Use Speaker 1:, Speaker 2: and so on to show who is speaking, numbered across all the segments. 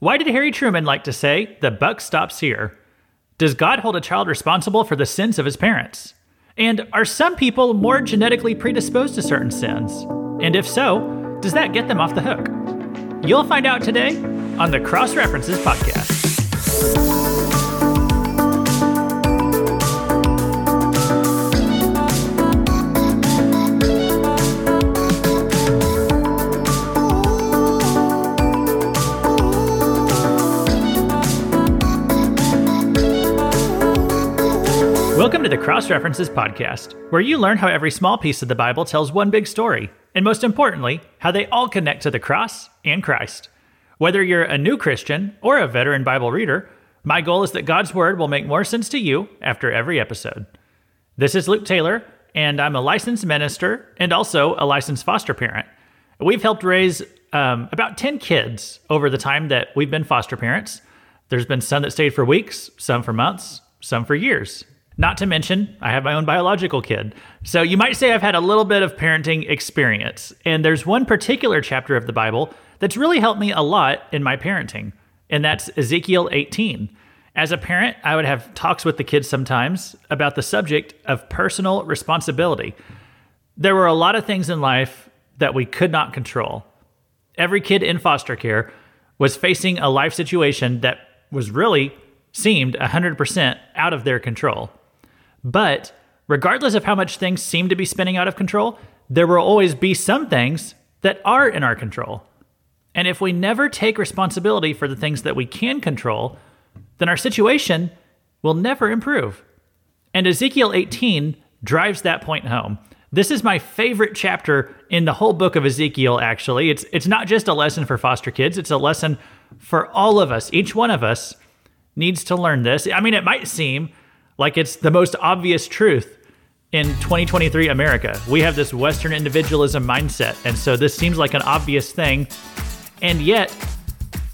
Speaker 1: Why did Harry Truman like to say, the buck stops here? Does God hold a child responsible for the sins of his parents? And are some people more genetically predisposed to certain sins? And if so, does that get them off the hook? You'll find out today on the Cross References Podcast. Welcome to the Cross References Podcast, where you learn how every small piece of the Bible tells one big story, and most importantly, how they all connect to the cross and Christ. Whether you're a new Christian or a veteran Bible reader, my goal is that God's Word will make more sense to you after every episode. This is Luke Taylor, and I'm a licensed minister and also a licensed foster parent. We've helped raise um, about 10 kids over the time that we've been foster parents. There's been some that stayed for weeks, some for months, some for years. Not to mention, I have my own biological kid. So you might say I've had a little bit of parenting experience. And there's one particular chapter of the Bible that's really helped me a lot in my parenting, and that's Ezekiel 18. As a parent, I would have talks with the kids sometimes about the subject of personal responsibility. There were a lot of things in life that we could not control. Every kid in foster care was facing a life situation that was really seemed 100% out of their control. But regardless of how much things seem to be spinning out of control, there will always be some things that are in our control. And if we never take responsibility for the things that we can control, then our situation will never improve. And Ezekiel 18 drives that point home. This is my favorite chapter in the whole book of Ezekiel, actually. It's, it's not just a lesson for foster kids, it's a lesson for all of us. Each one of us needs to learn this. I mean, it might seem like it's the most obvious truth in 2023 America. We have this Western individualism mindset. And so this seems like an obvious thing. And yet,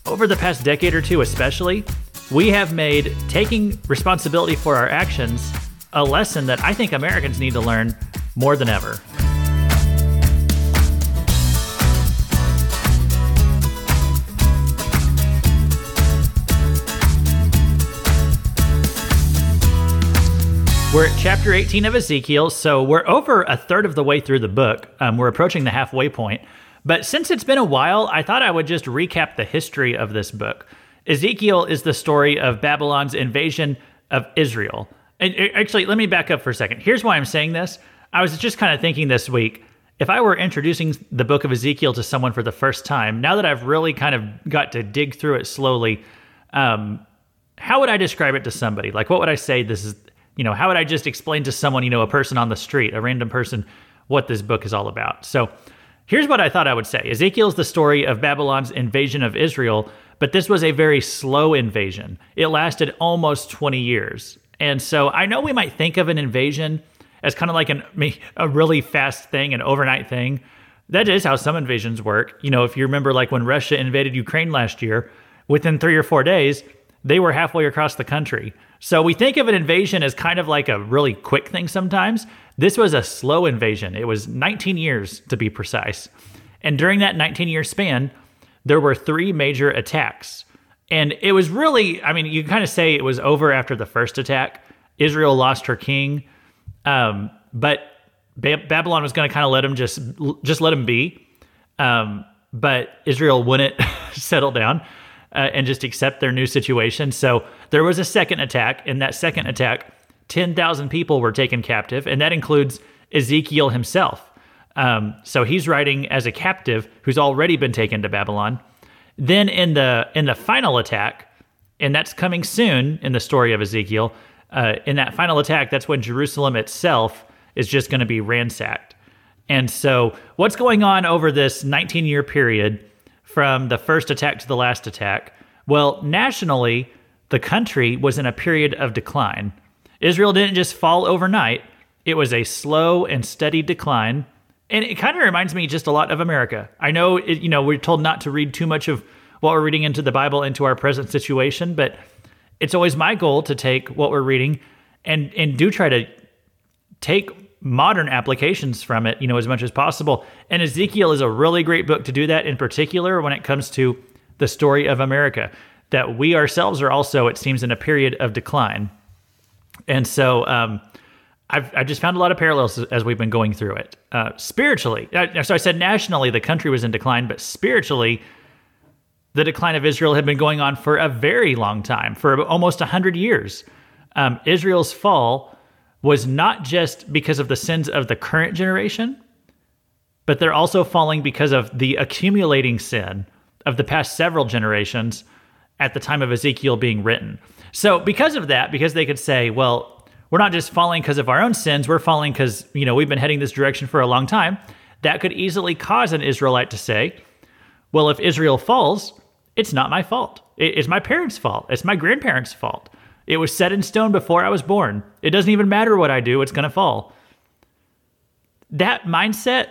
Speaker 1: over the past decade or two, especially, we have made taking responsibility for our actions a lesson that I think Americans need to learn more than ever. We're at chapter 18 of Ezekiel, so we're over a third of the way through the book. Um, we're approaching the halfway point. But since it's been a while, I thought I would just recap the history of this book. Ezekiel is the story of Babylon's invasion of Israel. And actually, let me back up for a second. Here's why I'm saying this. I was just kind of thinking this week if I were introducing the book of Ezekiel to someone for the first time, now that I've really kind of got to dig through it slowly, um, how would I describe it to somebody? Like, what would I say? This is you know, how would I just explain to someone, you know, a person on the street, a random person, what this book is all about? So here's what I thought I would say Ezekiel is the story of Babylon's invasion of Israel, but this was a very slow invasion. It lasted almost 20 years. And so I know we might think of an invasion as kind of like an, a really fast thing, an overnight thing. That is how some invasions work. You know, if you remember, like when Russia invaded Ukraine last year, within three or four days, they were halfway across the country. So we think of an invasion as kind of like a really quick thing sometimes. This was a slow invasion. It was 19 years to be precise. And during that 19 year span, there were three major attacks. And it was really, I mean, you kind of say it was over after the first attack. Israel lost her king. Um, but ba- Babylon was going to kind of let him just just let him be. Um, but Israel wouldn't settle down uh, and just accept their new situation. So there was a second attack. In that second attack, 10,000 people were taken captive, and that includes Ezekiel himself. Um, so he's writing as a captive who's already been taken to Babylon. Then in the in the final attack, and that's coming soon in the story of Ezekiel. Uh, in that final attack, that's when Jerusalem itself is just going to be ransacked. And so, what's going on over this 19 year period from the first attack to the last attack? Well, nationally, the country was in a period of decline. Israel didn't just fall overnight, it was a slow and steady decline. And it kind of reminds me just a lot of America. I know, it, you know, we're told not to read too much of what we're reading into the Bible into our present situation, but it's always my goal to take what we're reading and and do try to take modern applications from it, you know, as much as possible. And Ezekiel is a really great book to do that in particular when it comes to the story of America, that we ourselves are also, it seems, in a period of decline. And so um, I've, I've just found a lot of parallels as we've been going through it. Uh, spiritually, uh, so I said nationally, the country was in decline, but spiritually, the decline of Israel had been going on for a very long time, for almost 100 years. Um, Israel's fall was not just because of the sins of the current generation, but they're also falling because of the accumulating sin of the past several generations at the time of Ezekiel being written. So, because of that, because they could say, well, we're not just falling because of our own sins, we're falling because, you know, we've been heading this direction for a long time, that could easily cause an Israelite to say, well, if Israel falls, it's not my fault. It's my parents' fault. It's my grandparents' fault. It was set in stone before I was born. It doesn't even matter what I do, it's going to fall. That mindset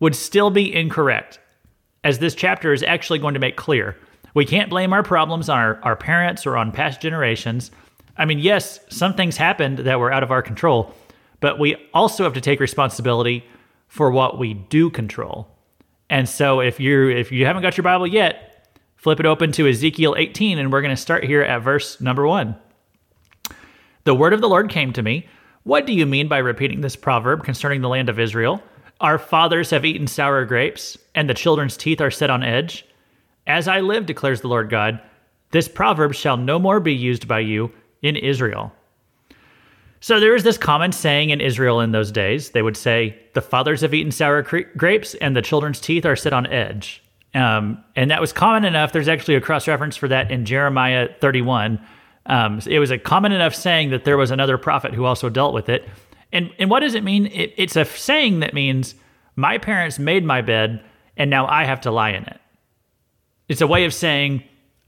Speaker 1: would still be incorrect, as this chapter is actually going to make clear. We can't blame our problems on our, our parents or on past generations. I mean, yes, some things happened that were out of our control, but we also have to take responsibility for what we do control. And so if you if you haven't got your Bible yet, Flip it open to Ezekiel 18, and we're going to start here at verse number one. The word of the Lord came to me. What do you mean by repeating this proverb concerning the land of Israel? Our fathers have eaten sour grapes, and the children's teeth are set on edge. As I live, declares the Lord God, this proverb shall no more be used by you in Israel. So there is this common saying in Israel in those days. They would say, The fathers have eaten sour grapes, and the children's teeth are set on edge. Um, and that was common enough. There's actually a cross reference for that in Jeremiah 31. Um, it was a common enough saying that there was another prophet who also dealt with it. And, and what does it mean? It, it's a saying that means, My parents made my bed, and now I have to lie in it. It's a way of saying,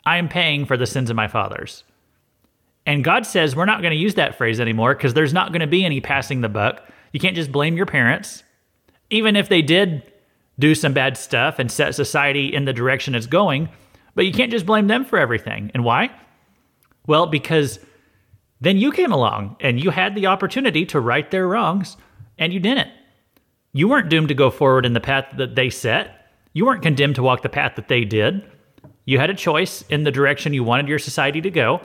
Speaker 1: I am paying for the sins of my fathers. And God says we're not going to use that phrase anymore because there's not going to be any passing the buck. You can't just blame your parents. Even if they did do some bad stuff and set society in the direction it's going, but you can't just blame them for everything. And why? Well, because then you came along and you had the opportunity to right their wrongs and you didn't. You weren't doomed to go forward in the path that they set. You weren't condemned to walk the path that they did. You had a choice in the direction you wanted your society to go,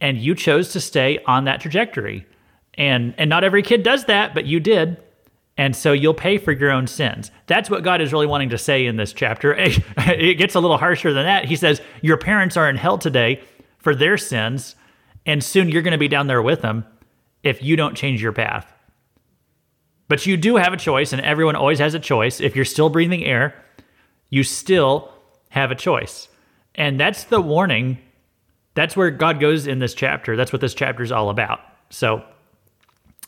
Speaker 1: and you chose to stay on that trajectory. And and not every kid does that, but you did. And so you'll pay for your own sins. That's what God is really wanting to say in this chapter. It gets a little harsher than that. He says, Your parents are in hell today for their sins, and soon you're going to be down there with them if you don't change your path. But you do have a choice, and everyone always has a choice. If you're still breathing air, you still have a choice. And that's the warning. That's where God goes in this chapter. That's what this chapter is all about. So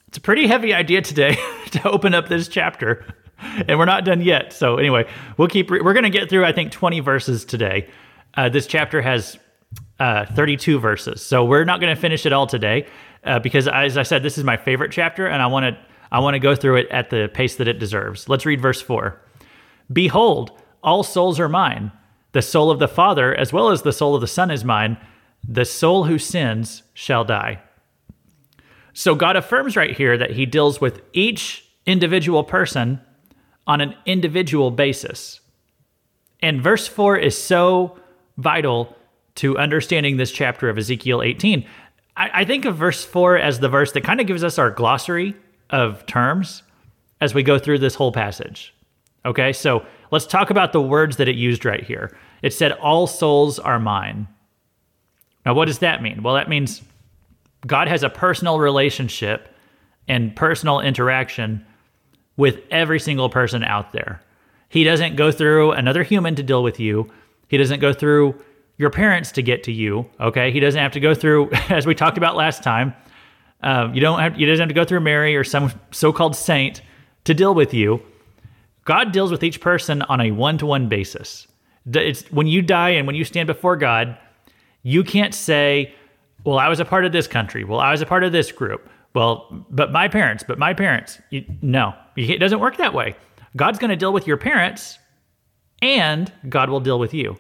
Speaker 1: it's a pretty heavy idea today to open up this chapter, and we're not done yet. So anyway, we'll keep. Re- we're going to get through I think 20 verses today. Uh, this chapter has uh, 32 verses, so we're not going to finish it all today uh, because, as I said, this is my favorite chapter, and I want to I want to go through it at the pace that it deserves. Let's read verse four. Behold, all souls are mine. The soul of the Father, as well as the soul of the Son, is mine. The soul who sins shall die. So God affirms right here that he deals with each individual person on an individual basis. And verse 4 is so vital to understanding this chapter of Ezekiel 18. I, I think of verse 4 as the verse that kind of gives us our glossary of terms as we go through this whole passage. Okay, so let's talk about the words that it used right here. It said, All souls are mine. Now, what does that mean? Well, that means God has a personal relationship and personal interaction with every single person out there. He doesn't go through another human to deal with you. He doesn't go through your parents to get to you. Okay, he doesn't have to go through, as we talked about last time. Um, you don't have. He doesn't have to go through Mary or some so-called saint to deal with you. God deals with each person on a one-to-one basis. It's when you die and when you stand before God, you can't say, well, I was a part of this country. Well, I was a part of this group. Well, but my parents, but my parents. You, no, it doesn't work that way. God's going to deal with your parents and God will deal with you.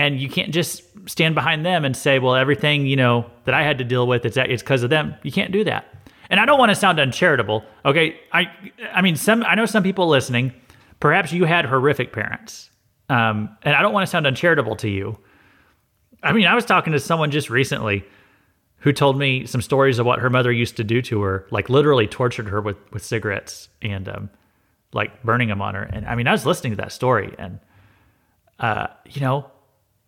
Speaker 1: And you can't just stand behind them and say, well, everything, you know, that I had to deal with, it's it's because of them. You can't do that. And I don't want to sound uncharitable. Okay. I I mean some I know some people listening, perhaps you had horrific parents. Um, and I don't want to sound uncharitable to you. I mean, I was talking to someone just recently who told me some stories of what her mother used to do to her, like literally tortured her with, with cigarettes and um, like burning them on her. And I mean, I was listening to that story and, uh, you know,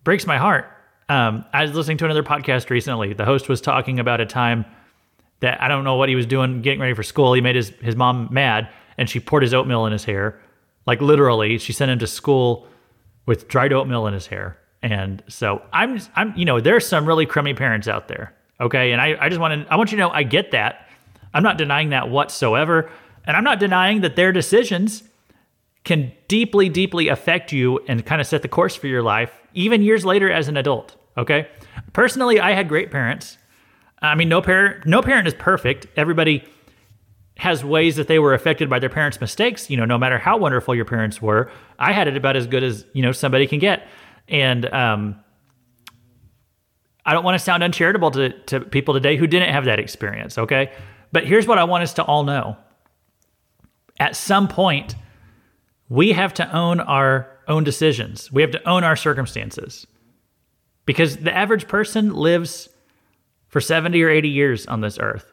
Speaker 1: breaks my heart. Um, I was listening to another podcast recently. The host was talking about a time that I don't know what he was doing, getting ready for school. He made his, his mom mad and she poured his oatmeal in his hair. Like literally, she sent him to school with dried oatmeal in his hair. And so I'm, I'm, you know, there's some really crummy parents out there. Okay. And I, I just want to, I want you to know I get that. I'm not denying that whatsoever. And I'm not denying that their decisions can deeply, deeply affect you and kind of set the course for your life, even years later as an adult. Okay. Personally, I had great parents. I mean, no parent, no parent is perfect. Everybody has ways that they were affected by their parents' mistakes. You know, no matter how wonderful your parents were, I had it about as good as you know somebody can get. And um, I don't want to sound uncharitable to, to people today who didn't have that experience. Okay, but here's what I want us to all know: at some point, we have to own our own decisions. We have to own our circumstances, because the average person lives for 70 or 80 years on this earth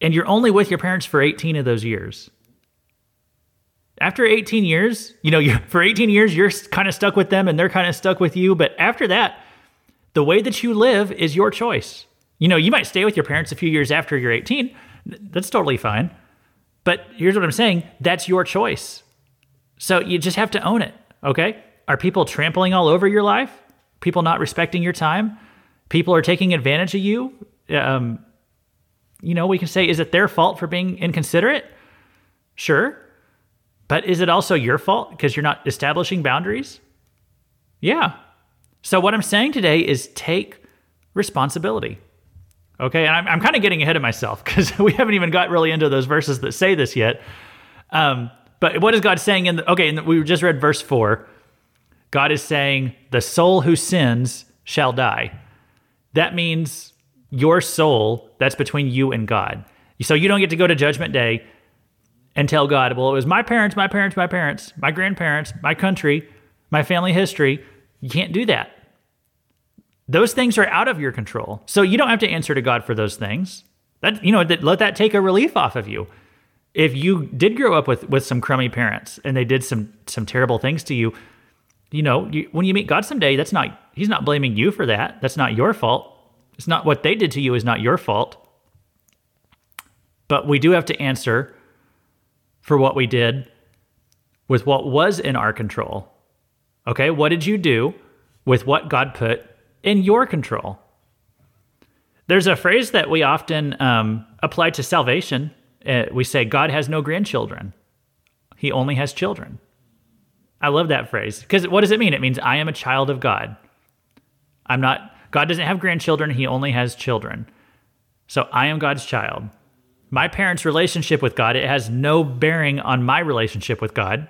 Speaker 1: and you're only with your parents for 18 of those years. After 18 years, you know, for 18 years, you're kind of stuck with them and they're kind of stuck with you. But after that, the way that you live is your choice. You know, you might stay with your parents a few years after you're 18. That's totally fine. But here's what I'm saying that's your choice. So you just have to own it, okay? Are people trampling all over your life? People not respecting your time? People are taking advantage of you? Um, you know, we can say, is it their fault for being inconsiderate? Sure. But is it also your fault because you're not establishing boundaries? Yeah. So, what I'm saying today is take responsibility. Okay. And I'm, I'm kind of getting ahead of myself because we haven't even got really into those verses that say this yet. Um, but what is God saying in the, okay, we just read verse four. God is saying, the soul who sins shall die. That means your soul, that's between you and God. So you don't get to go to Judgment Day and tell God, well, it was my parents, my parents, my parents, my grandparents, my country, my family history. You can't do that. Those things are out of your control. So you don't have to answer to God for those things. That you know, let that take a relief off of you. If you did grow up with with some crummy parents and they did some some terrible things to you, you know, you, when you meet God someday, that's not he's not blaming you for that. That's not your fault. It's not what they did to you is not your fault. But we do have to answer for what we did with what was in our control. Okay, what did you do with what God put in your control? There's a phrase that we often um, apply to salvation. Uh, we say, God has no grandchildren, He only has children. I love that phrase because what does it mean? It means I am a child of God. I'm not God doesn't have grandchildren, He only has children. So I am God's child. My parents' relationship with God, it has no bearing on my relationship with God.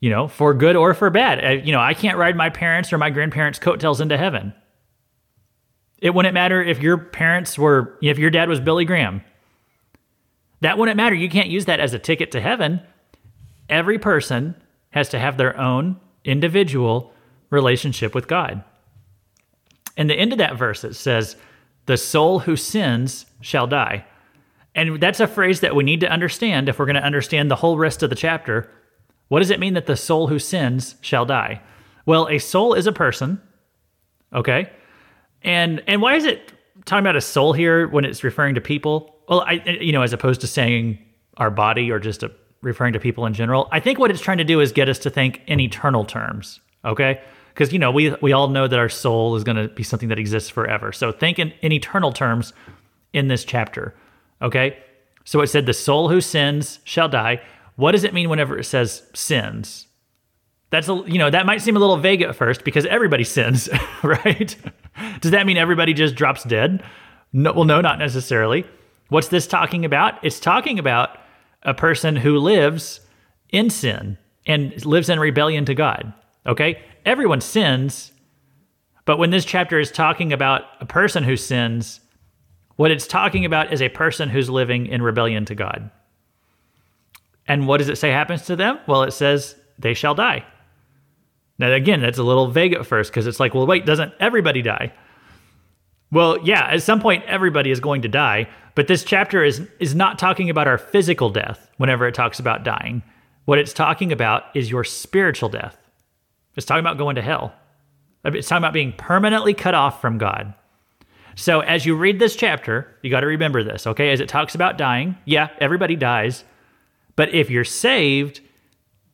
Speaker 1: You know, for good or for bad. Uh, you know, I can't ride my parents or my grandparents' coattails into heaven. It wouldn't matter if your parents were, if your dad was Billy Graham. That wouldn't matter. You can't use that as a ticket to heaven. Every person has to have their own individual relationship with God. In the end of that verse, it says, The soul who sins shall die. And that's a phrase that we need to understand if we're going to understand the whole rest of the chapter. What does it mean that the soul who sins shall die? Well, a soul is a person, okay? And and why is it talking about a soul here when it's referring to people? Well, I you know, as opposed to saying our body or just a, referring to people in general. I think what it's trying to do is get us to think in eternal terms, okay? because you know we we all know that our soul is going to be something that exists forever. So think in, in eternal terms in this chapter. Okay, so it said the soul who sins shall die. What does it mean whenever it says sins? That's a, you know that might seem a little vague at first because everybody sins, right? Does that mean everybody just drops dead? No, well, no, not necessarily. What's this talking about? It's talking about a person who lives in sin and lives in rebellion to God. Okay? Everyone sins, but when this chapter is talking about a person who sins, what it's talking about is a person who's living in rebellion to God. And what does it say happens to them? Well, it says they shall die. Now, again, that's a little vague at first because it's like, well, wait, doesn't everybody die? Well, yeah, at some point, everybody is going to die, but this chapter is, is not talking about our physical death whenever it talks about dying. What it's talking about is your spiritual death. It's talking about going to hell. It's talking about being permanently cut off from God. So as you read this chapter, you got to remember this, okay? As it talks about dying, yeah, everybody dies. But if you're saved,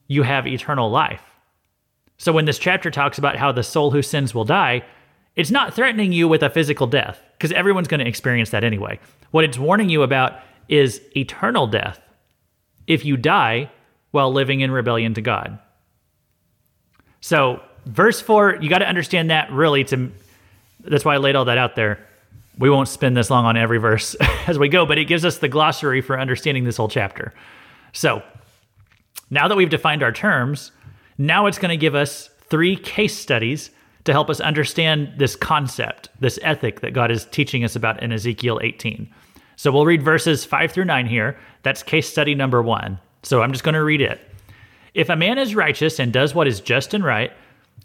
Speaker 1: you have eternal life. So when this chapter talks about how the soul who sins will die, it's not threatening you with a physical death, because everyone's going to experience that anyway. What it's warning you about is eternal death if you die while living in rebellion to God. So, verse 4, you got to understand that really to that's why I laid all that out there. We won't spend this long on every verse as we go, but it gives us the glossary for understanding this whole chapter. So, now that we've defined our terms, now it's going to give us three case studies to help us understand this concept, this ethic that God is teaching us about in Ezekiel 18. So we'll read verses 5 through 9 here. That's case study number one. So I'm just going to read it. If a man is righteous and does what is just and right,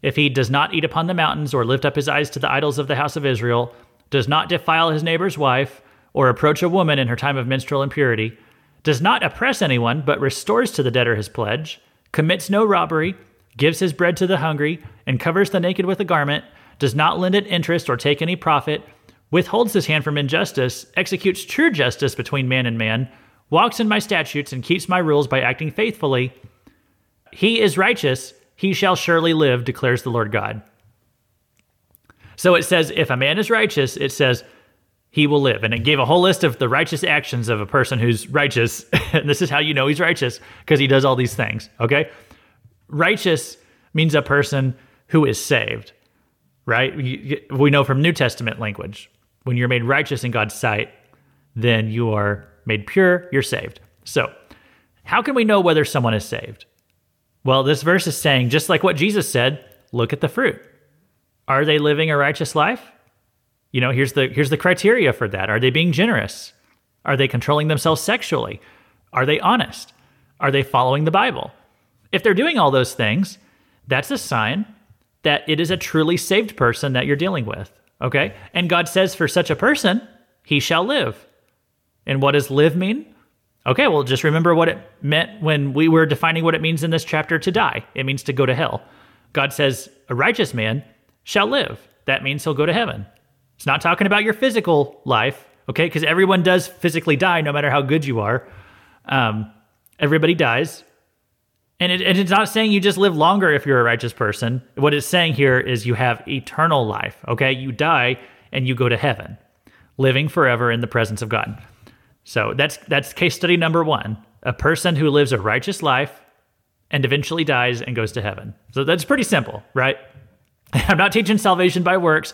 Speaker 1: if he does not eat upon the mountains or lift up his eyes to the idols of the house of Israel, does not defile his neighbor's wife, or approach a woman in her time of menstrual impurity, does not oppress anyone, but restores to the debtor his pledge, commits no robbery, gives his bread to the hungry, and covers the naked with a garment, does not lend it interest or take any profit, withholds his hand from injustice, executes true justice between man and man, walks in my statutes, and keeps my rules by acting faithfully, he is righteous, he shall surely live, declares the Lord God. So it says, if a man is righteous, it says, he will live. And it gave a whole list of the righteous actions of a person who's righteous. and this is how you know he's righteous, because he does all these things. Okay? Righteous means a person who is saved, right? We know from New Testament language when you're made righteous in God's sight, then you are made pure, you're saved. So, how can we know whether someone is saved? Well, this verse is saying, just like what Jesus said, look at the fruit. Are they living a righteous life? You know, here's the here's the criteria for that. Are they being generous? Are they controlling themselves sexually? Are they honest? Are they following the Bible? If they're doing all those things, that's a sign that it is a truly saved person that you're dealing with. Okay? And God says for such a person, he shall live. And what does live mean? Okay, well, just remember what it meant when we were defining what it means in this chapter to die. It means to go to hell. God says, a righteous man shall live. That means he'll go to heaven. It's not talking about your physical life, okay? Because everyone does physically die no matter how good you are. Um, everybody dies. And, it, and it's not saying you just live longer if you're a righteous person. What it's saying here is you have eternal life, okay? You die and you go to heaven, living forever in the presence of God. So that's that's case study number one: a person who lives a righteous life and eventually dies and goes to heaven. So that's pretty simple, right? I'm not teaching salvation by works.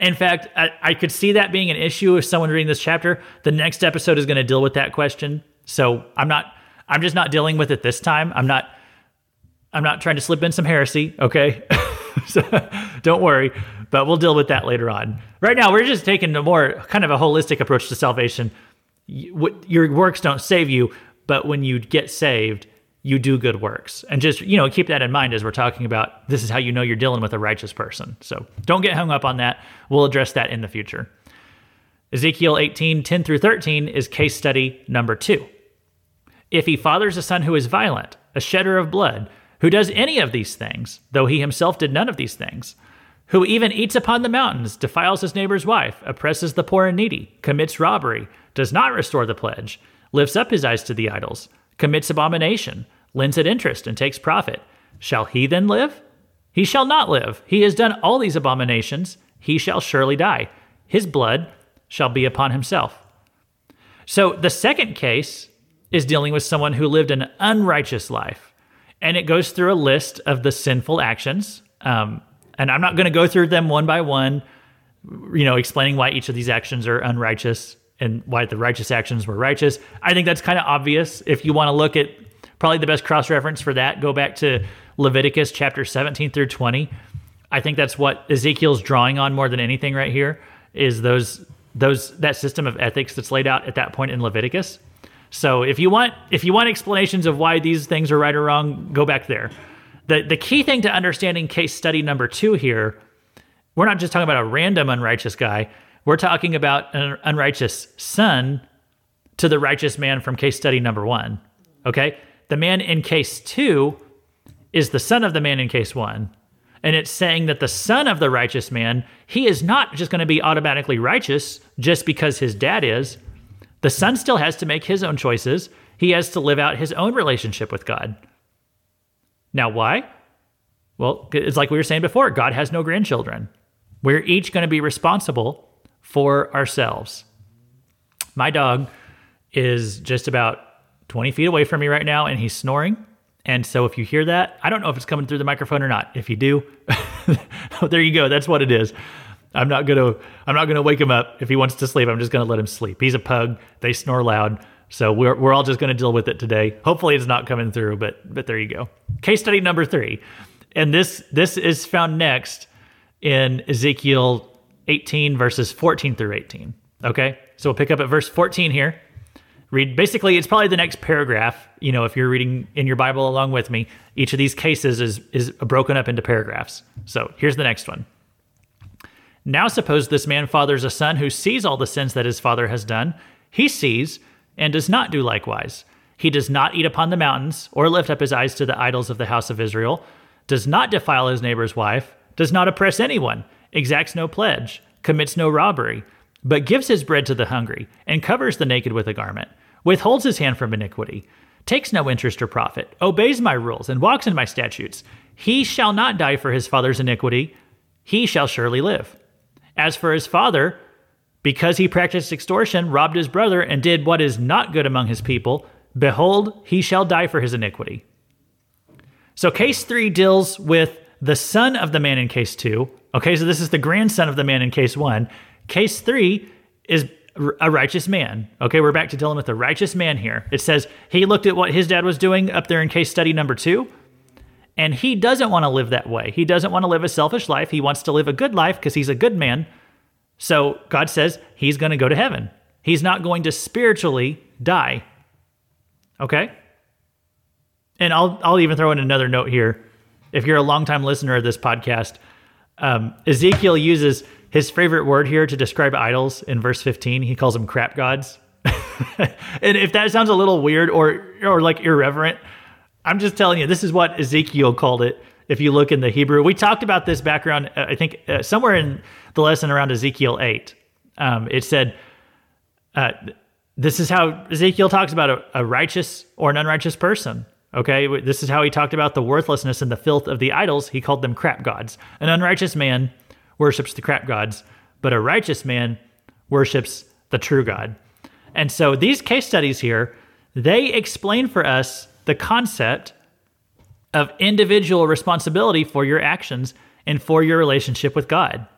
Speaker 1: In fact, I, I could see that being an issue if someone reading this chapter. The next episode is going to deal with that question. So I'm not. I'm just not dealing with it this time. I'm not. I'm not trying to slip in some heresy. Okay. so don't worry, but we'll deal with that later on. Right now, we're just taking a more kind of a holistic approach to salvation your works don't save you, but when you get saved, you do good works. And just, you know, keep that in mind as we're talking about this is how you know you're dealing with a righteous person. So don't get hung up on that. We'll address that in the future. Ezekiel 18, 10 through 13 is case study number two. If he fathers a son who is violent, a shedder of blood, who does any of these things, though he himself did none of these things, who even eats upon the mountains, defiles his neighbor's wife, oppresses the poor and needy, commits robbery, does not restore the pledge, lifts up his eyes to the idols, commits abomination, lends at interest, and takes profit, shall he then live? He shall not live. He has done all these abominations. He shall surely die. His blood shall be upon himself. So the second case is dealing with someone who lived an unrighteous life. And it goes through a list of the sinful actions. Um, and I'm not going to go through them one by one, you know, explaining why each of these actions are unrighteous and why the righteous actions were righteous. I think that's kind of obvious. If you want to look at probably the best cross reference for that, go back to Leviticus chapter 17 through 20. I think that's what Ezekiel's drawing on more than anything right here is those those that system of ethics that's laid out at that point in Leviticus. So if you want if you want explanations of why these things are right or wrong, go back there. The, the key thing to understanding case study number two here, we're not just talking about a random unrighteous guy, we're talking about an unrighteous son to the righteous man from case study number one. Okay? The man in case two is the son of the man in case one. And it's saying that the son of the righteous man, he is not just going to be automatically righteous just because his dad is. The son still has to make his own choices. He has to live out his own relationship with God. Now, why? Well, it's like we were saying before God has no grandchildren. We're each going to be responsible for ourselves. My dog is just about 20 feet away from me right now and he's snoring. And so if you hear that, I don't know if it's coming through the microphone or not. If you do, there you go. That's what it is. I'm not gonna I'm not gonna wake him up. If he wants to sleep, I'm just gonna let him sleep. He's a pug. They snore loud. So we're we're all just gonna deal with it today. Hopefully it's not coming through, but but there you go. Case study number three. And this this is found next in Ezekiel 18 verses 14 through 18. Okay? So we'll pick up at verse 14 here read basically it's probably the next paragraph you know if you're reading in your bible along with me each of these cases is is broken up into paragraphs so here's the next one now suppose this man fathers a son who sees all the sins that his father has done. He sees and does not do likewise. He does not eat upon the mountains or lift up his eyes to the idols of the house of israel does not defile his neighbor's wife does not oppress anyone exacts no pledge commits no robbery but gives his bread to the hungry, and covers the naked with a garment, withholds his hand from iniquity, takes no interest or profit, obeys my rules, and walks in my statutes, he shall not die for his father's iniquity, he shall surely live. As for his father, because he practiced extortion, robbed his brother, and did what is not good among his people, behold, he shall die for his iniquity. So, case three deals with the son of the man in case two. Okay, so this is the grandson of the man in case one. Case three is a righteous man. Okay, we're back to dealing with a righteous man here. It says he looked at what his dad was doing up there in case study number two, and he doesn't want to live that way. He doesn't want to live a selfish life. He wants to live a good life because he's a good man. So God says he's going to go to heaven. He's not going to spiritually die. Okay? And I'll, I'll even throw in another note here. If you're a longtime listener of this podcast, um, Ezekiel uses his favorite word here to describe idols in verse 15, he calls them crap gods. and if that sounds a little weird or or like irreverent, I'm just telling you, this is what Ezekiel called it. If you look in the Hebrew, we talked about this background. Uh, I think uh, somewhere in the lesson around Ezekiel eight, um, it said, uh, "This is how Ezekiel talks about a, a righteous or an unrighteous person." Okay, this is how he talked about the worthlessness and the filth of the idols. He called them crap gods. An unrighteous man worships the crap gods, but a righteous man worships the true God. And so these case studies here, they explain for us the concept of individual responsibility for your actions and for your relationship with God.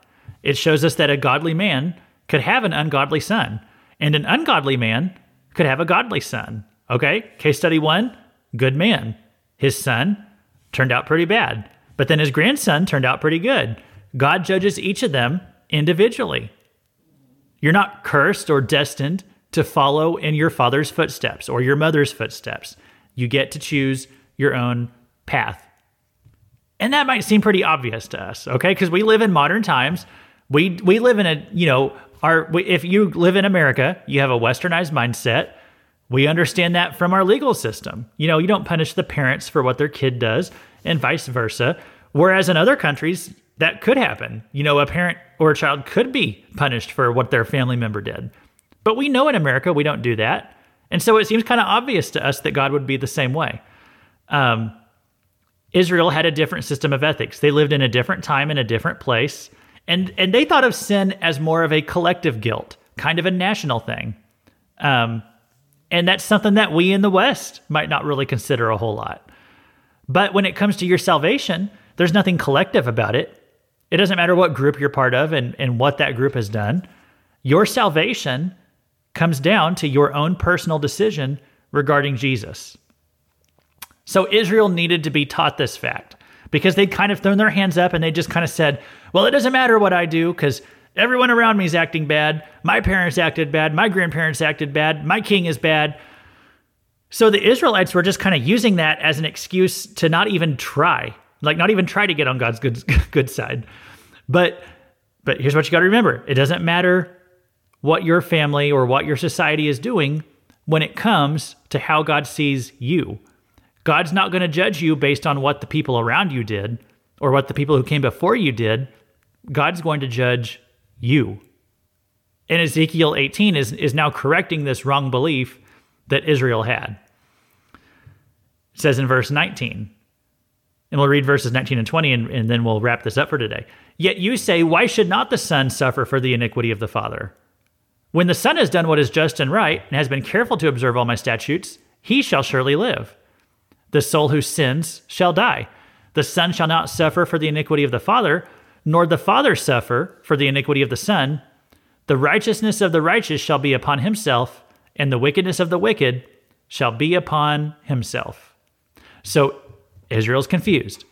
Speaker 1: It shows us that a godly man could have an ungodly son, and an ungodly man could have a godly son. Okay? Case study one good man. His son turned out pretty bad, but then his grandson turned out pretty good. God judges each of them individually. You're not cursed or destined to follow in your father's footsteps or your mother's footsteps. You get to choose your own path. And that might seem pretty obvious to us, okay? Because we live in modern times. We we live in a, you know, our if you live in America, you have a westernized mindset. We understand that from our legal system. You know, you don't punish the parents for what their kid does and vice versa. Whereas in other countries, that could happen. You know, a parent or a child could be punished for what their family member did. But we know in America we don't do that. And so it seems kind of obvious to us that God would be the same way. Um, Israel had a different system of ethics. They lived in a different time in a different place. And, and they thought of sin as more of a collective guilt, kind of a national thing. Um, and that's something that we in the West might not really consider a whole lot. But when it comes to your salvation, there's nothing collective about it. It doesn't matter what group you're part of and, and what that group has done. Your salvation comes down to your own personal decision regarding Jesus. So Israel needed to be taught this fact because they'd kind of thrown their hands up and they just kind of said, well, it doesn't matter what I do because everyone around me is acting bad. My parents acted bad. My grandparents acted bad. My king is bad. So the Israelites were just kind of using that as an excuse to not even try, like not even try to get on God's good good side. But but here's what you got to remember. It doesn't matter what your family or what your society is doing when it comes to how God sees you. God's not going to judge you based on what the people around you did or what the people who came before you did. God's going to judge you. And Ezekiel 18 is, is now correcting this wrong belief that Israel had. It says in verse 19, and we'll read verses 19 and 20, and, and then we'll wrap this up for today. Yet you say, Why should not the Son suffer for the iniquity of the Father? When the Son has done what is just and right, and has been careful to observe all my statutes, he shall surely live. The soul who sins shall die. The Son shall not suffer for the iniquity of the Father, nor the Father suffer for the iniquity of the Son. The righteousness of the righteous shall be upon himself, and the wickedness of the wicked shall be upon himself. So Israel's confused.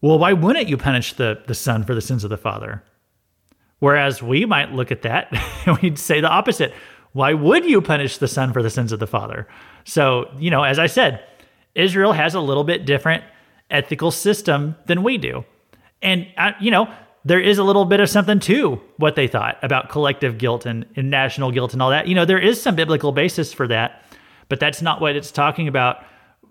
Speaker 1: Well, why wouldn't you punish the, the son for the sins of the father? Whereas we might look at that and we'd say the opposite. Why would you punish the son for the sins of the father? So, you know, as I said, Israel has a little bit different ethical system than we do. And, you know, there is a little bit of something to what they thought about collective guilt and, and national guilt and all that. You know, there is some biblical basis for that, but that's not what it's talking about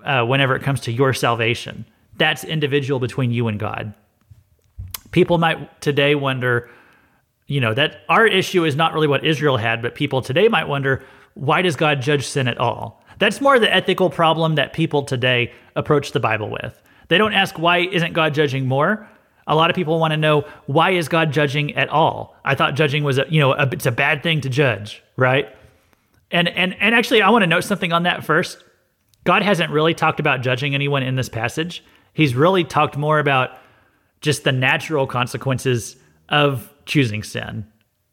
Speaker 1: uh, whenever it comes to your salvation. That's individual between you and God. People might today wonder, you know, that our issue is not really what Israel had, but people today might wonder, why does God judge sin at all? That's more the ethical problem that people today approach the Bible with. They don't ask, why isn't God judging more? A lot of people want to know why is God judging at all? I thought judging was a, you know, a, it's a bad thing to judge, right? And and and actually I want to note something on that first. God hasn't really talked about judging anyone in this passage. He's really talked more about just the natural consequences of choosing sin.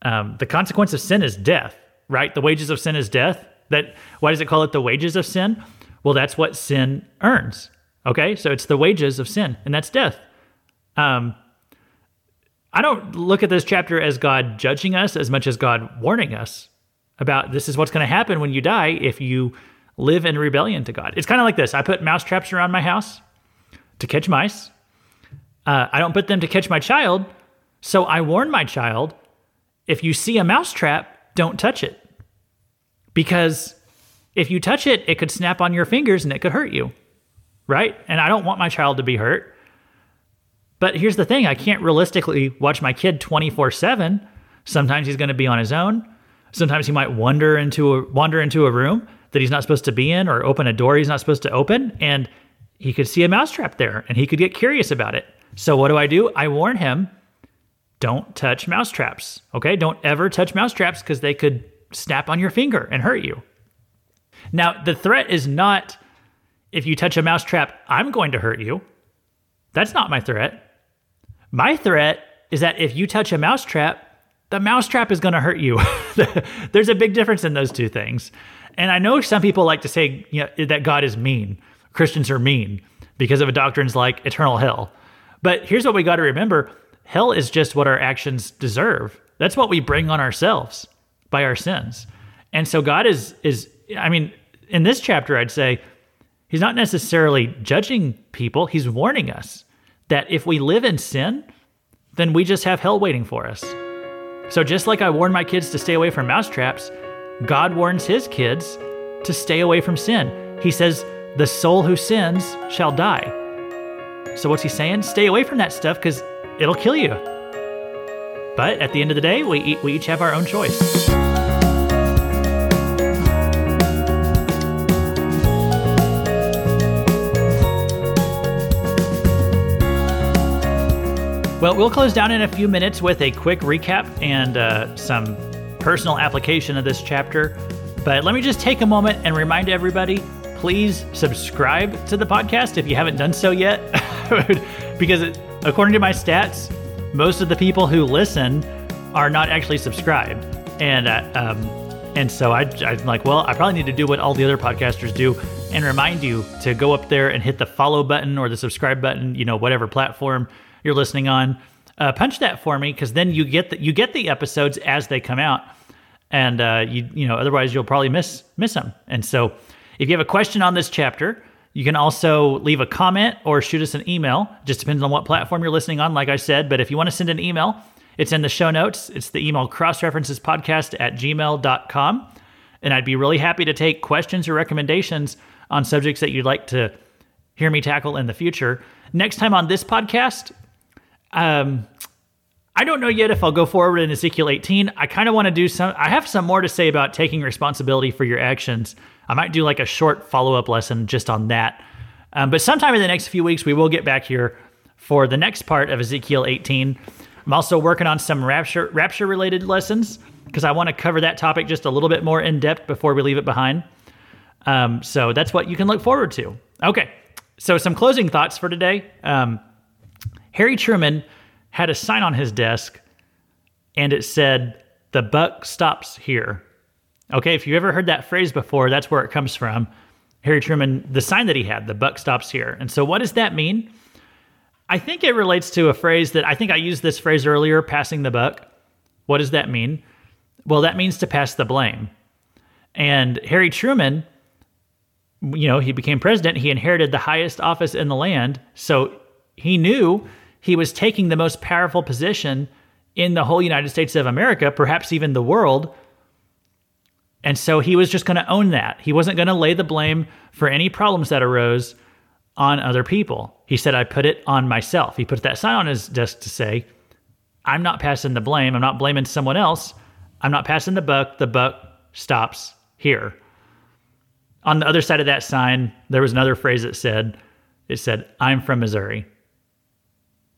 Speaker 1: Um, the consequence of sin is death, right? The wages of sin is death. That why does it call it the wages of sin? Well, that's what sin earns. Okay, so it's the wages of sin, and that's death. Um, I don't look at this chapter as God judging us as much as God warning us about this is what's going to happen when you die if you live in rebellion to God. It's kind of like this I put mouse traps around my house to catch mice. Uh, I don't put them to catch my child. So I warn my child if you see a mouse trap, don't touch it. Because if you touch it, it could snap on your fingers and it could hurt you. Right? And I don't want my child to be hurt. But here's the thing I can't realistically watch my kid 24 7. Sometimes he's going to be on his own. Sometimes he might wander into a, wander into a room that he's not supposed to be in or open a door he's not supposed to open. And he could see a mousetrap there and he could get curious about it. So what do I do? I warn him don't touch mousetraps. Okay? Don't ever touch mousetraps because they could snap on your finger and hurt you. Now, the threat is not if you touch a mousetrap, I'm going to hurt you. That's not my threat. My threat is that if you touch a mousetrap, the mousetrap is going to hurt you. There's a big difference in those two things. And I know some people like to say you know, that God is mean. Christians are mean because of a doctrines like eternal hell. But here's what we got to remember hell is just what our actions deserve. That's what we bring on ourselves by our sins. And so God is is I mean, in this chapter I'd say he's not necessarily judging people, he's warning us that if we live in sin, then we just have hell waiting for us. So just like I warn my kids to stay away from mousetraps, God warns his kids to stay away from sin. He says, The soul who sins shall die. So what's he saying? Stay away from that stuff because it'll kill you. But at the end of the day, we, we each have our own choice. Well, we'll close down in a few minutes with a quick recap and uh, some personal application of this chapter. But let me just take a moment and remind everybody please subscribe to the podcast if you haven't done so yet. because it, according to my stats, most of the people who listen are not actually subscribed. And uh, um, and so I, I'm like, well, I probably need to do what all the other podcasters do and remind you to go up there and hit the follow button or the subscribe button, you know, whatever platform you're listening on, uh, punch that for me because then you get the, you get the episodes as they come out, and uh, you you know otherwise you'll probably miss miss them. And so If you have a question on this chapter, you can also leave a comment or shoot us an email. Just depends on what platform you're listening on, like I said. But if you want to send an email, it's in the show notes. It's the email crossreferencespodcast at gmail.com. And I'd be really happy to take questions or recommendations on subjects that you'd like to hear me tackle in the future. Next time on this podcast, um, I don't know yet if I'll go forward in Ezekiel 18. I kind of want to do some, I have some more to say about taking responsibility for your actions. I might do like a short follow up lesson just on that. Um, but sometime in the next few weeks, we will get back here for the next part of Ezekiel 18. I'm also working on some rapture rapture related lessons because I want to cover that topic just a little bit more in depth before we leave it behind. Um, so that's what you can look forward to. Okay, so some closing thoughts for today. Um, Harry Truman had a sign on his desk, and it said, "The buck stops here." Okay, if you ever heard that phrase before, that's where it comes from. Harry Truman, the sign that he had, "The buck stops here." And so, what does that mean? I think it relates to a phrase that I think I used this phrase earlier, passing the buck. What does that mean? Well, that means to pass the blame. And Harry Truman, you know, he became president, he inherited the highest office in the land. So he knew he was taking the most powerful position in the whole United States of America, perhaps even the world. And so he was just going to own that. He wasn't going to lay the blame for any problems that arose on other people. He said, I put it on myself. He put that sign on his desk to say, I'm not passing the blame. I'm not blaming someone else. I'm not passing the buck. The buck stops here. On the other side of that sign, there was another phrase that said, it said, I'm from Missouri.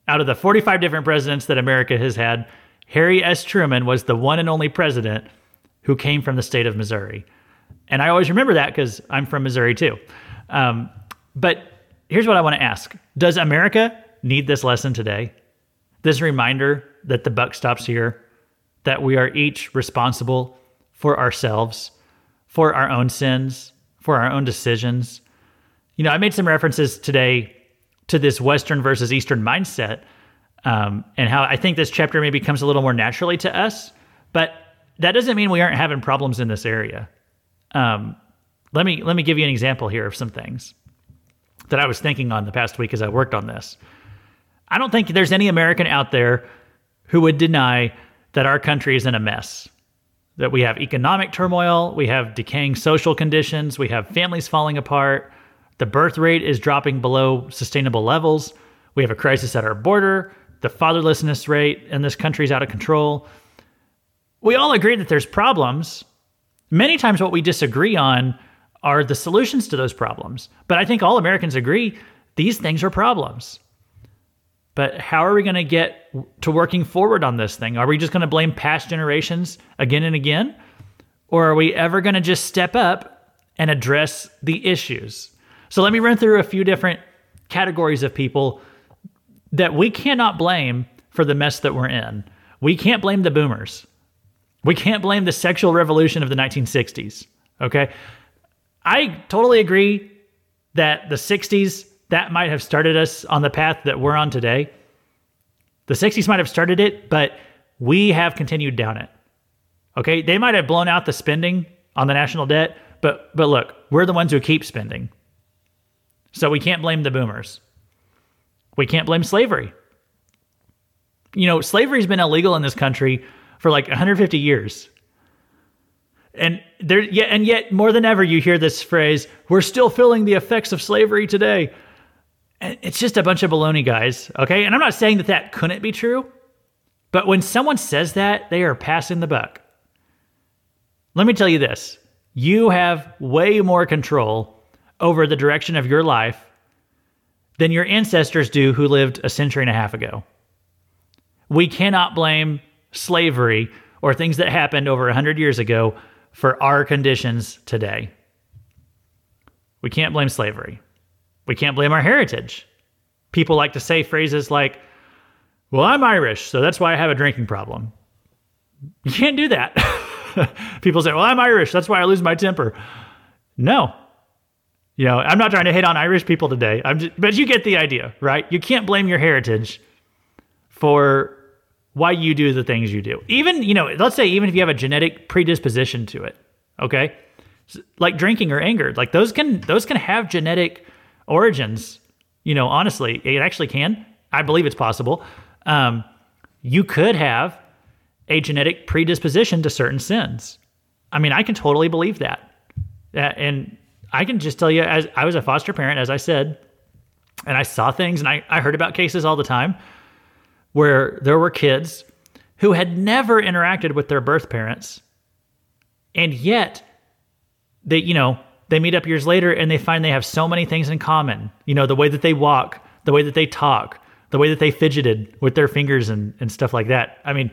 Speaker 1: Out of the 45 different presidents that America has had, Harry S. Truman was the one and only president who came from the state of Missouri. And I always remember that because I'm from Missouri too. Um, but here's what I want to ask Does America need this lesson today? This reminder that the buck stops here, that we are each responsible for ourselves, for our own sins, for our own decisions. You know, I made some references today to this Western versus Eastern mindset um, and how I think this chapter maybe comes a little more naturally to us, but that doesn't mean we aren't having problems in this area. Um, let me let me give you an example here of some things that I was thinking on the past week as I worked on this. I don't think there's any American out there who would deny that our country is in a mess. That we have economic turmoil, we have decaying social conditions, we have families falling apart, the birth rate is dropping below sustainable levels, we have a crisis at our border, the fatherlessness rate in this country is out of control. We all agree that there's problems. Many times, what we disagree on are the solutions to those problems. But I think all Americans agree these things are problems. But how are we going to get to working forward on this thing? Are we just going to blame past generations again and again? Or are we ever going to just step up and address the issues? So let me run through a few different categories of people that we cannot blame for the mess that we're in. We can't blame the boomers. We can't blame the sexual revolution of the 1960s. Okay. I totally agree that the 60s, that might have started us on the path that we're on today. The 60s might have started it, but we have continued down it. Okay, they might have blown out the spending on the national debt, but but look, we're the ones who keep spending. So we can't blame the boomers. We can't blame slavery. You know, slavery's been illegal in this country for like 150 years. And there, yeah, and yet more than ever, you hear this phrase: "We're still feeling the effects of slavery today." And it's just a bunch of baloney, guys. Okay, and I'm not saying that that couldn't be true, but when someone says that, they are passing the buck. Let me tell you this: you have way more control over the direction of your life than your ancestors do, who lived a century and a half ago. We cannot blame slavery or things that happened over 100 years ago for our conditions today. We can't blame slavery. We can't blame our heritage. People like to say phrases like, well, I'm Irish, so that's why I have a drinking problem. You can't do that. People say, well, I'm Irish, that's why I lose my temper. No. You know, I'm not trying to hate on Irish people today. I'm just, but you get the idea, right? You can't blame your heritage for why you do the things you do. Even, you know, let's say even if you have a genetic predisposition to it, okay? like drinking or anger. Like those can those can have genetic origins. You know, honestly, it actually can. I believe it's possible. Um, you could have a genetic predisposition to certain sins. I mean, I can totally believe that. Uh, and I can just tell you, as I was a foster parent, as I said, and I saw things and I, I heard about cases all the time where there were kids who had never interacted with their birth parents. And yet, they, you know, they meet up years later and they find they have so many things in common. You know, the way that they walk, the way that they talk, the way that they fidgeted with their fingers and, and stuff like that. I mean,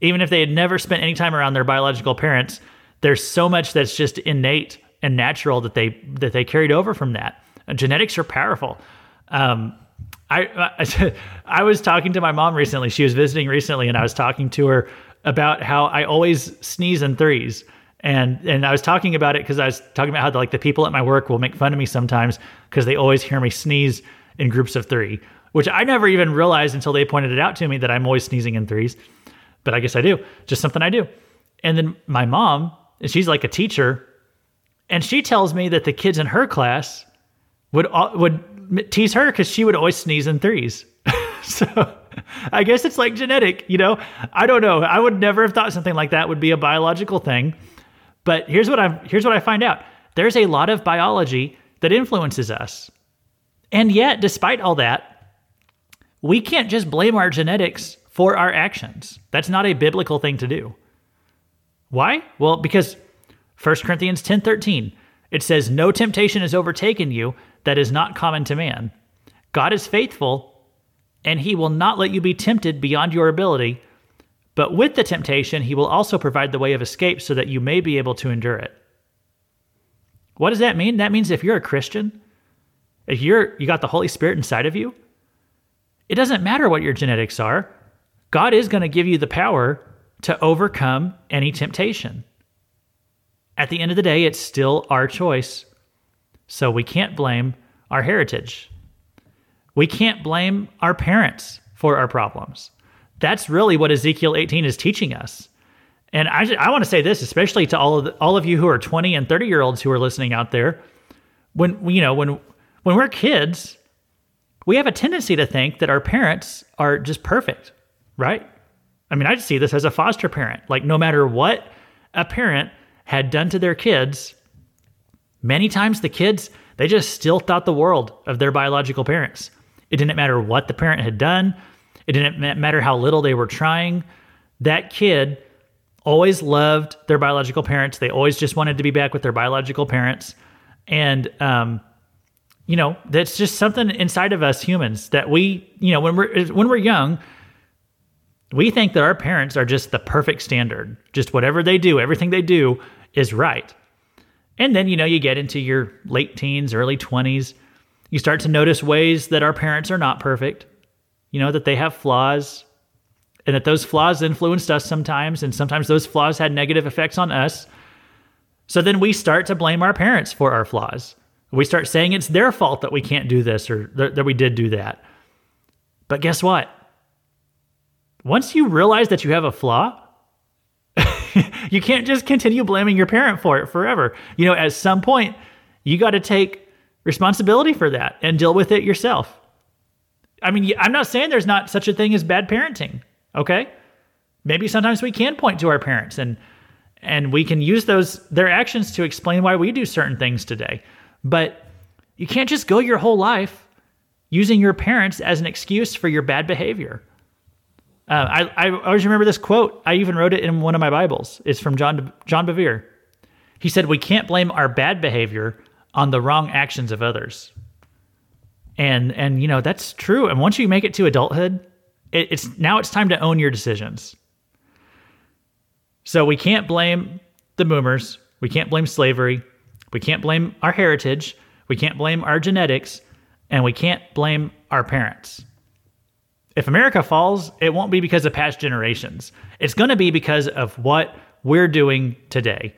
Speaker 1: even if they had never spent any time around their biological parents, there's so much that's just innate and natural that they that they carried over from that. And genetics are powerful. Um, I, I was talking to my mom recently. She was visiting recently, and I was talking to her about how I always sneeze in threes. And and I was talking about it because I was talking about how the, like the people at my work will make fun of me sometimes because they always hear me sneeze in groups of three, which I never even realized until they pointed it out to me that I'm always sneezing in threes. But I guess I do, just something I do. And then my mom, she's like a teacher, and she tells me that the kids in her class would would tease her because she would always sneeze in threes. so I guess it's like genetic, you know. I don't know. I would never have thought something like that would be a biological thing. But here's what I'm here's what I find out. There's a lot of biology that influences us. And yet, despite all that, we can't just blame our genetics for our actions. That's not a biblical thing to do. Why? Well, because 1 Corinthians 10:13 it says no temptation has overtaken you that is not common to man. God is faithful and he will not let you be tempted beyond your ability, but with the temptation he will also provide the way of escape so that you may be able to endure it. What does that mean? That means if you're a Christian, if you're you got the Holy Spirit inside of you, it doesn't matter what your genetics are. God is going to give you the power to overcome any temptation. At the end of the day, it's still our choice. So we can't blame our heritage. We can't blame our parents for our problems. That's really what Ezekiel 18 is teaching us. And I, I want to say this, especially to all of the, all of you who are 20 and 30 year olds who are listening out there. When you know when when we're kids, we have a tendency to think that our parents are just perfect, right? I mean, I see this as a foster parent. Like, no matter what a parent had done to their kids, many times the kids, they just still thought the world of their biological parents. It didn't matter what the parent had done, it didn't matter how little they were trying. That kid always loved their biological parents. They always just wanted to be back with their biological parents. And, um, you know, that's just something inside of us humans that we, you know, when we're when we're young, we think that our parents are just the perfect standard. Just whatever they do, everything they do is right. And then, you know, you get into your late teens, early 20s, you start to notice ways that our parents are not perfect, you know, that they have flaws, and that those flaws influenced us sometimes, and sometimes those flaws had negative effects on us. So then we start to blame our parents for our flaws. We start saying it's their fault that we can't do this or th- that we did do that. But guess what? Once you realize that you have a flaw, you can't just continue blaming your parent for it forever. You know, at some point, you got to take responsibility for that and deal with it yourself. I mean, I'm not saying there's not such a thing as bad parenting, okay? Maybe sometimes we can point to our parents and and we can use those their actions to explain why we do certain things today. But you can't just go your whole life using your parents as an excuse for your bad behavior. Uh, I, I always remember this quote. I even wrote it in one of my Bibles. It's from John John Bevere. He said, "We can't blame our bad behavior on the wrong actions of others." And and you know that's true. And once you make it to adulthood, it, it's now it's time to own your decisions. So we can't blame the boomers. We can't blame slavery. We can't blame our heritage, we can't blame our genetics, and we can't blame our parents. If America falls, it won't be because of past generations. It's going to be because of what we're doing today.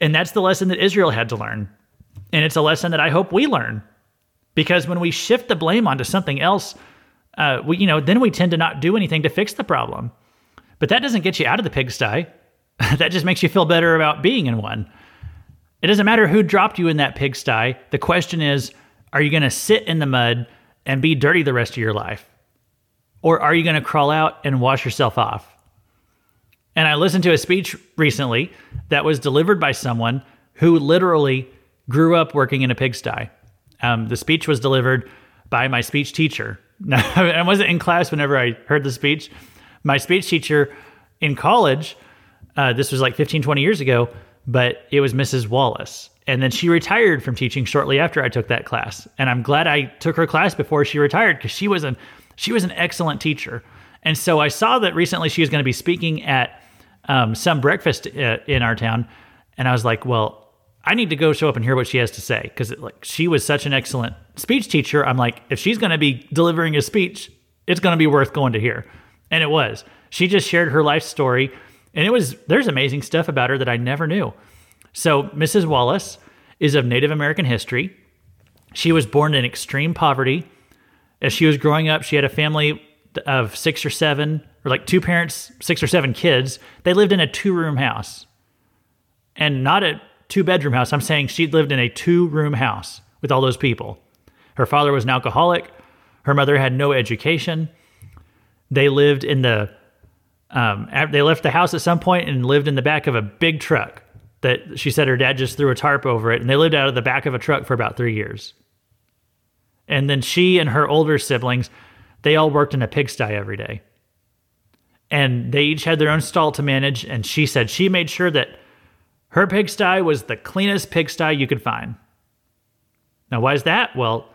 Speaker 1: And that's the lesson that Israel had to learn. And it's a lesson that I hope we learn. Because when we shift the blame onto something else, uh, we, you know, then we tend to not do anything to fix the problem. But that doesn't get you out of the pigsty. that just makes you feel better about being in one. It doesn't matter who dropped you in that pigsty. The question is, are you going to sit in the mud and be dirty the rest of your life? Or are you going to crawl out and wash yourself off? And I listened to a speech recently that was delivered by someone who literally grew up working in a pigsty. Um, the speech was delivered by my speech teacher. I wasn't in class whenever I heard the speech. My speech teacher in college, uh, this was like 15, 20 years ago, but it was Mrs. Wallace. And then she retired from teaching shortly after I took that class. And I'm glad I took her class before she retired because she was an she was an excellent teacher. And so I saw that recently she was going to be speaking at um, some breakfast uh, in our town, and I was like, well, I need to go show up and hear what she has to say because like she was such an excellent speech teacher. I'm like, if she's going to be delivering a speech, it's going to be worth going to hear, and it was. She just shared her life story, and it was there's amazing stuff about her that I never knew. So Mrs. Wallace is of Native American history. She was born in extreme poverty. As she was growing up, she had a family of six or seven, or like two parents, six or seven kids. They lived in a two room house and not a two bedroom house. I'm saying she lived in a two room house with all those people. Her father was an alcoholic. Her mother had no education. They lived in the, um, they left the house at some point and lived in the back of a big truck that she said her dad just threw a tarp over it. And they lived out of the back of a truck for about three years. And then she and her older siblings, they all worked in a pigsty every day. And they each had their own stall to manage. And she said she made sure that her pigsty was the cleanest pigsty you could find. Now, why is that? Well,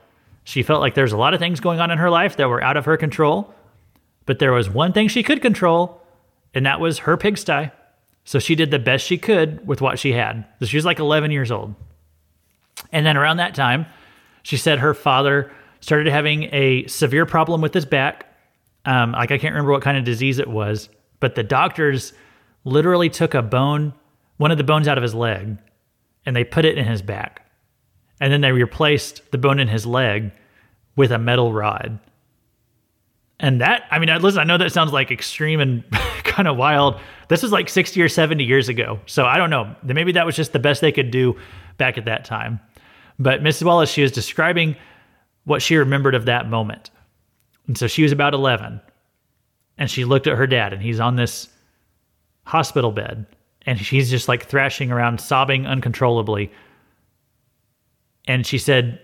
Speaker 1: she felt like there's a lot of things going on in her life that were out of her control, but there was one thing she could control, and that was her pigsty. So she did the best she could with what she had. So she was like 11 years old. And then around that time, she said her father started having a severe problem with his back. Um, like I can't remember what kind of disease it was, but the doctors literally took a bone, one of the bones out of his leg, and they put it in his back. And then they replaced the bone in his leg with a metal rod. And that, I mean, listen, I know that sounds like extreme and kind of wild. This was like 60 or 70 years ago. So I don't know. Maybe that was just the best they could do back at that time. But Mrs. Wallace, she was describing what she remembered of that moment. And so she was about 11. And she looked at her dad, and he's on this hospital bed. And she's just like thrashing around, sobbing uncontrollably. And she said,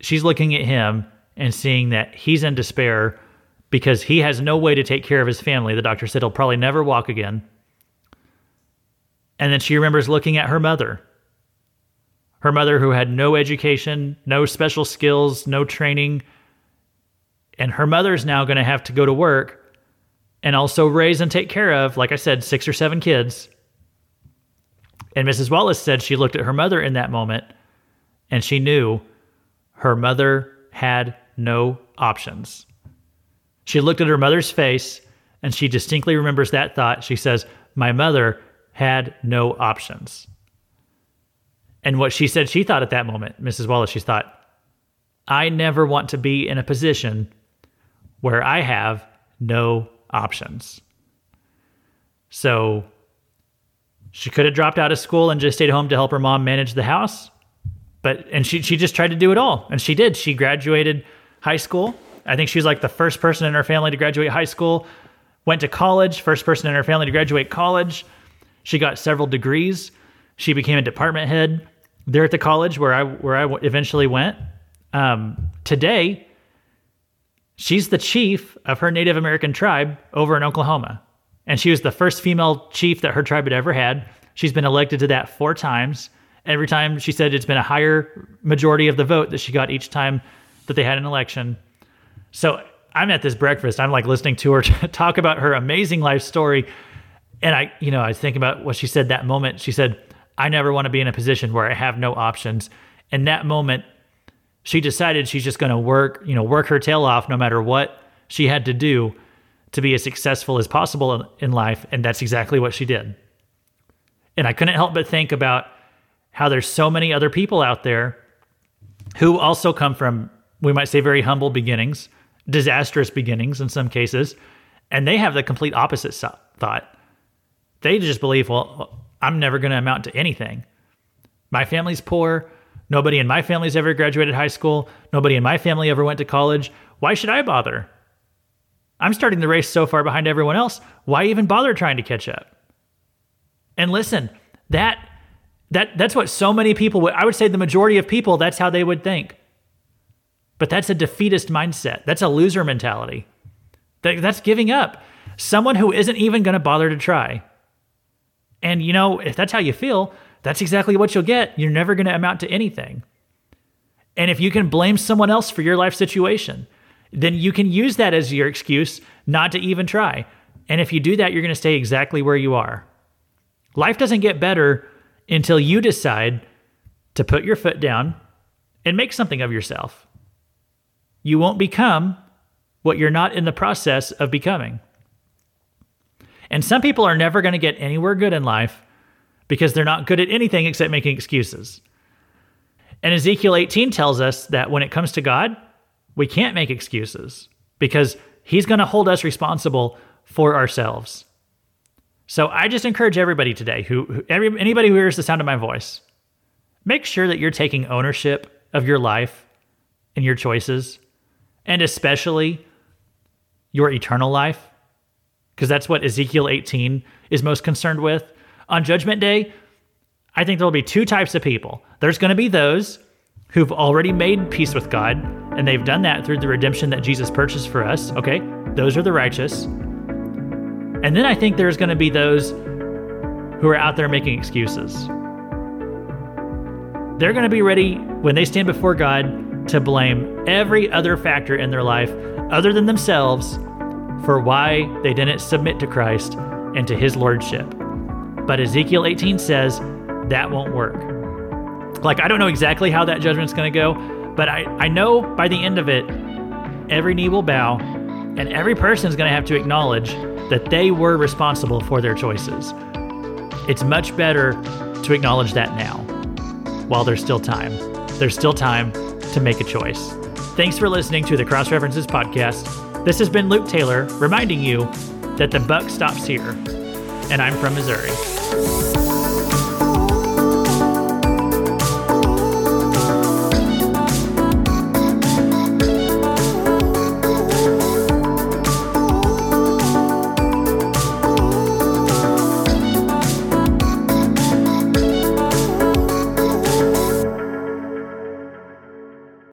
Speaker 1: she's looking at him and seeing that he's in despair because he has no way to take care of his family. The doctor said he'll probably never walk again. And then she remembers looking at her mother her mother, who had no education, no special skills, no training. And her mother's now going to have to go to work and also raise and take care of, like I said, six or seven kids. And Mrs. Wallace said she looked at her mother in that moment and she knew her mother had no options. She looked at her mother's face and she distinctly remembers that thought. She says, My mother had no options. And what she said she thought at that moment, Mrs. Wallace, she thought, I never want to be in a position where I have no options. So she could have dropped out of school and just stayed home to help her mom manage the house. But and she she just tried to do it all. And she did. She graduated high school. I think she was like the first person in her family to graduate high school. Went to college, first person in her family to graduate college. She got several degrees. She became a department head there at the college where I where I eventually went. Um, today, she's the chief of her Native American tribe over in Oklahoma, and she was the first female chief that her tribe had ever had. She's been elected to that four times. Every time she said it's been a higher majority of the vote that she got each time that they had an election. So I'm at this breakfast. I'm like listening to her talk about her amazing life story. And I, you know, I was thinking about what she said that moment. She said, I never want to be in a position where I have no options. In that moment, she decided she's just going to work, you know, work her tail off no matter what she had to do to be as successful as possible in life. And that's exactly what she did. And I couldn't help but think about how there's so many other people out there who also come from, we might say, very humble beginnings, disastrous beginnings in some cases, and they have the complete opposite thought. They just believe, well, I'm never going to amount to anything. My family's poor. Nobody in my family's ever graduated high school. Nobody in my family ever went to college. Why should I bother? I'm starting the race so far behind everyone else. Why even bother trying to catch up? And listen, that that that's what so many people would I would say the majority of people that's how they would think. But that's a defeatist mindset. That's a loser mentality. That, that's giving up. Someone who isn't even going to bother to try. And you know, if that's how you feel, that's exactly what you'll get. You're never going to amount to anything. And if you can blame someone else for your life situation, then you can use that as your excuse not to even try. And if you do that, you're going to stay exactly where you are. Life doesn't get better until you decide to put your foot down and make something of yourself. You won't become what you're not in the process of becoming. And some people are never going to get anywhere good in life because they're not good at anything except making excuses. And Ezekiel 18 tells us that when it comes to God, we can't make excuses because he's going to hold us responsible for ourselves. So I just encourage everybody today who, who every, anybody who hears the sound of my voice, make sure that you're taking ownership of your life and your choices, and especially your eternal life, because that's what Ezekiel 18 is most concerned with. On Judgment Day, I think there'll be two types of people. There's going to be those who've already made peace with God, and they've done that through the redemption that Jesus purchased for us. Okay, those are the righteous. And then I think there's going to be those who are out there making excuses. They're going to be ready when they stand before God to blame every other factor in their life other than themselves for why they didn't submit to Christ and to his lordship. But Ezekiel 18 says that won't work. Like, I don't know exactly how that judgment's going to go, but I, I know by the end of it, every knee will bow and every person is going to have to acknowledge that they were responsible for their choices. It's much better to acknowledge that now while there's still time. There's still time to make a choice. Thanks for listening to the Cross References Podcast. This has been Luke Taylor reminding you that the buck stops here, and I'm from Missouri.